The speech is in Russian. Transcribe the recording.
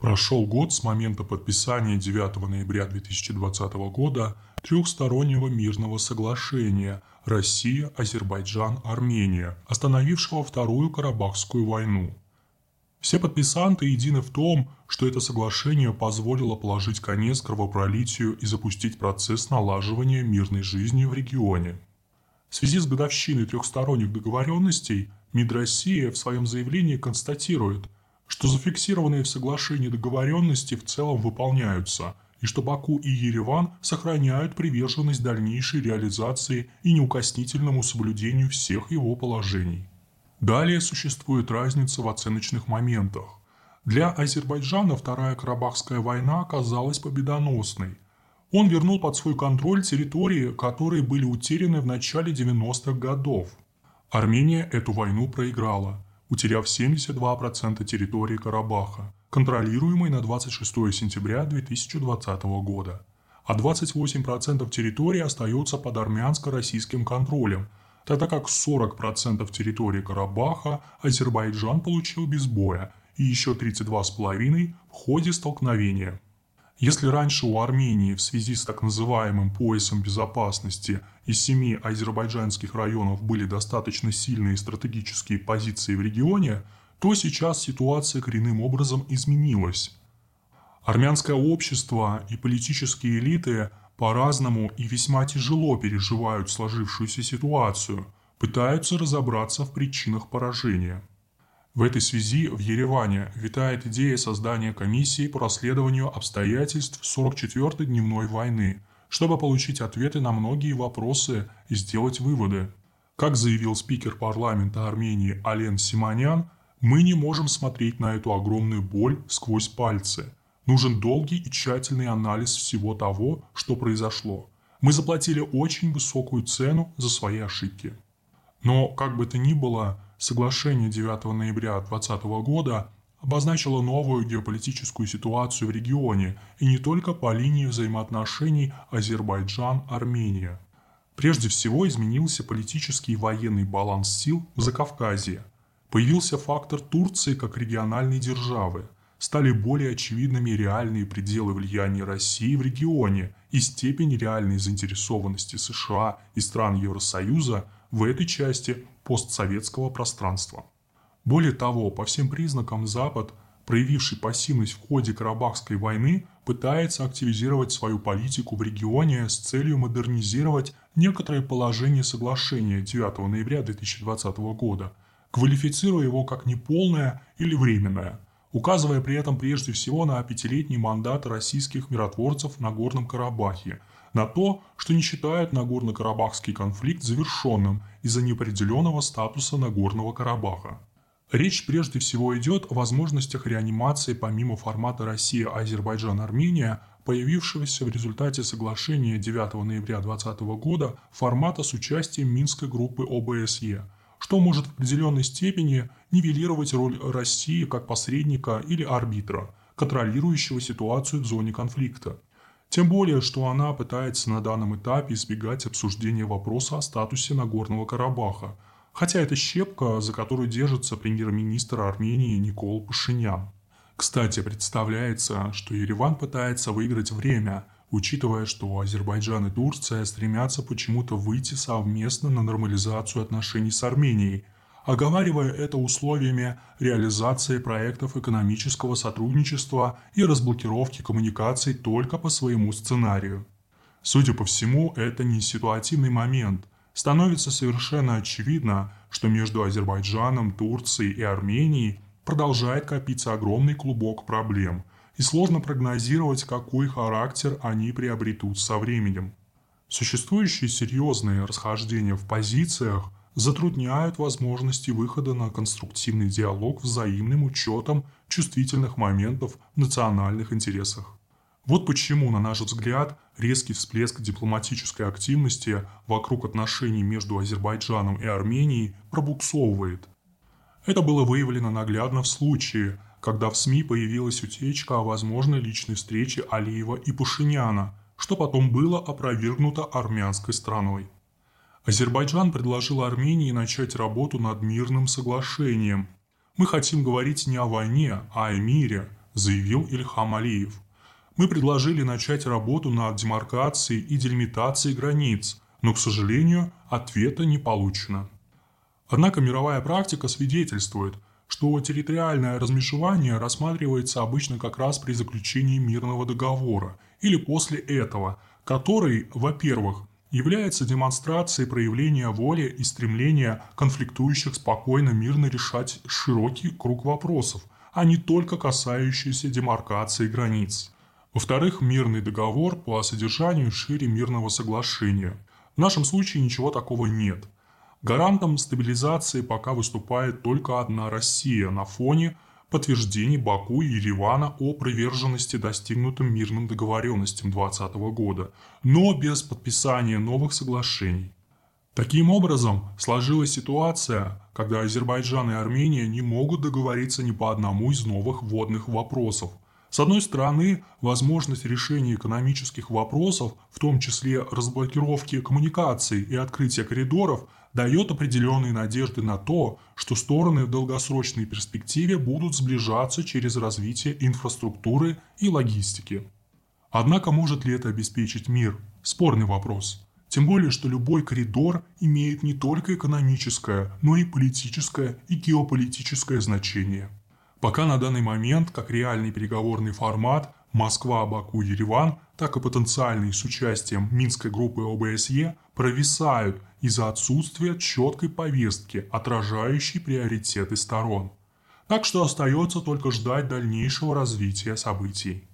Прошел год с момента подписания 9 ноября 2020 года трехстороннего мирного соглашения Россия, Азербайджан, Армения, остановившего Вторую Карабахскую войну. Все подписанты едины в том, что это соглашение позволило положить конец кровопролитию и запустить процесс налаживания мирной жизни в регионе. В связи с годовщиной трехсторонних договоренностей МИД России в своем заявлении констатирует – что зафиксированные в соглашении договоренности в целом выполняются, и что Баку и Ереван сохраняют приверженность дальнейшей реализации и неукоснительному соблюдению всех его положений. Далее существует разница в оценочных моментах. Для Азербайджана Вторая Карабахская война оказалась победоносной. Он вернул под свой контроль территории, которые были утеряны в начале 90-х годов. Армения эту войну проиграла – утеряв 72% территории Карабаха, контролируемой на 26 сентября 2020 года, а 28% территории остается под армянско-российским контролем, тогда как 40% территории Карабаха Азербайджан получил без боя и еще 32,5% в ходе столкновения. Если раньше у Армении в связи с так называемым поясом безопасности из семи азербайджанских районов были достаточно сильные стратегические позиции в регионе, то сейчас ситуация коренным образом изменилась. Армянское общество и политические элиты по-разному и весьма тяжело переживают сложившуюся ситуацию, пытаются разобраться в причинах поражения – в этой связи в Ереване витает идея создания комиссии по расследованию обстоятельств 44-й дневной войны, чтобы получить ответы на многие вопросы и сделать выводы. Как заявил спикер парламента Армении Ален Симонян, мы не можем смотреть на эту огромную боль сквозь пальцы. Нужен долгий и тщательный анализ всего того, что произошло. Мы заплатили очень высокую цену за свои ошибки. Но, как бы то ни было, Соглашение 9 ноября 2020 года обозначило новую геополитическую ситуацию в регионе и не только по линии взаимоотношений Азербайджан-Армения. Прежде всего изменился политический и военный баланс сил в Закавказье. Появился фактор Турции как региональной державы. Стали более очевидными реальные пределы влияния России в регионе и степень реальной заинтересованности США и стран Евросоюза в этой части постсоветского пространства. Более того, по всем признакам Запад, проявивший пассивность в ходе Карабахской войны, пытается активизировать свою политику в регионе с целью модернизировать некоторые положения соглашения 9 ноября 2020 года, квалифицируя его как неполное или временное, указывая при этом прежде всего на пятилетний мандат российских миротворцев в Нагорном Карабахе – на то, что не считают Нагорно-Карабахский конфликт завершенным из-за неопределенного статуса Нагорного Карабаха. Речь прежде всего идет о возможностях реанимации помимо формата Россия, Азербайджан, Армения, появившегося в результате соглашения 9 ноября 2020 года формата с участием Минской группы ОБСЕ, что может в определенной степени нивелировать роль России как посредника или арбитра, контролирующего ситуацию в зоне конфликта. Тем более, что она пытается на данном этапе избегать обсуждения вопроса о статусе Нагорного Карабаха, хотя это щепка, за которую держится премьер-министр Армении Никол Пашинян. Кстати, представляется, что Ереван пытается выиграть время, учитывая, что Азербайджан и Турция стремятся почему-то выйти совместно на нормализацию отношений с Арменией – оговаривая это условиями реализации проектов экономического сотрудничества и разблокировки коммуникаций только по своему сценарию. Судя по всему, это не ситуативный момент. Становится совершенно очевидно, что между Азербайджаном, Турцией и Арменией продолжает копиться огромный клубок проблем, и сложно прогнозировать, какой характер они приобретут со временем. Существующие серьезные расхождения в позициях – затрудняют возможности выхода на конструктивный диалог взаимным учетом чувствительных моментов в национальных интересах. Вот почему, на наш взгляд, резкий всплеск дипломатической активности вокруг отношений между Азербайджаном и Арменией пробуксовывает. Это было выявлено наглядно в случае, когда в СМИ появилась утечка о возможной личной встрече Алиева и Пашиняна, что потом было опровергнуто армянской страной. Азербайджан предложил Армении начать работу над мирным соглашением. Мы хотим говорить не о войне, а о мире, заявил Ильхам Алиев. Мы предложили начать работу над демаркацией и делимитацией границ, но, к сожалению, ответа не получено. Однако мировая практика свидетельствует, что территориальное размежевание рассматривается обычно как раз при заключении мирного договора или после этого, который, во-первых, является демонстрацией проявления воли и стремления конфликтующих спокойно мирно решать широкий круг вопросов, а не только касающиеся демаркации границ. Во-вторых, мирный договор по содержанию шире мирного соглашения. В нашем случае ничего такого нет. Гарантом стабилизации пока выступает только одна Россия на фоне – подтверждений Баку и Еревана о приверженности достигнутым мирным договоренностям 2020 года, но без подписания новых соглашений. Таким образом, сложилась ситуация, когда Азербайджан и Армения не могут договориться ни по одному из новых водных вопросов. С одной стороны, возможность решения экономических вопросов, в том числе разблокировки коммуникаций и открытия коридоров – дает определенные надежды на то, что стороны в долгосрочной перспективе будут сближаться через развитие инфраструктуры и логистики. Однако может ли это обеспечить мир? Спорный вопрос. Тем более, что любой коридор имеет не только экономическое, но и политическое и геополитическое значение. Пока на данный момент, как реальный переговорный формат, Москва, Баку, Ереван, так и потенциальные с участием Минской группы ОБСЕ провисают из-за отсутствия четкой повестки, отражающей приоритеты сторон. Так что остается только ждать дальнейшего развития событий.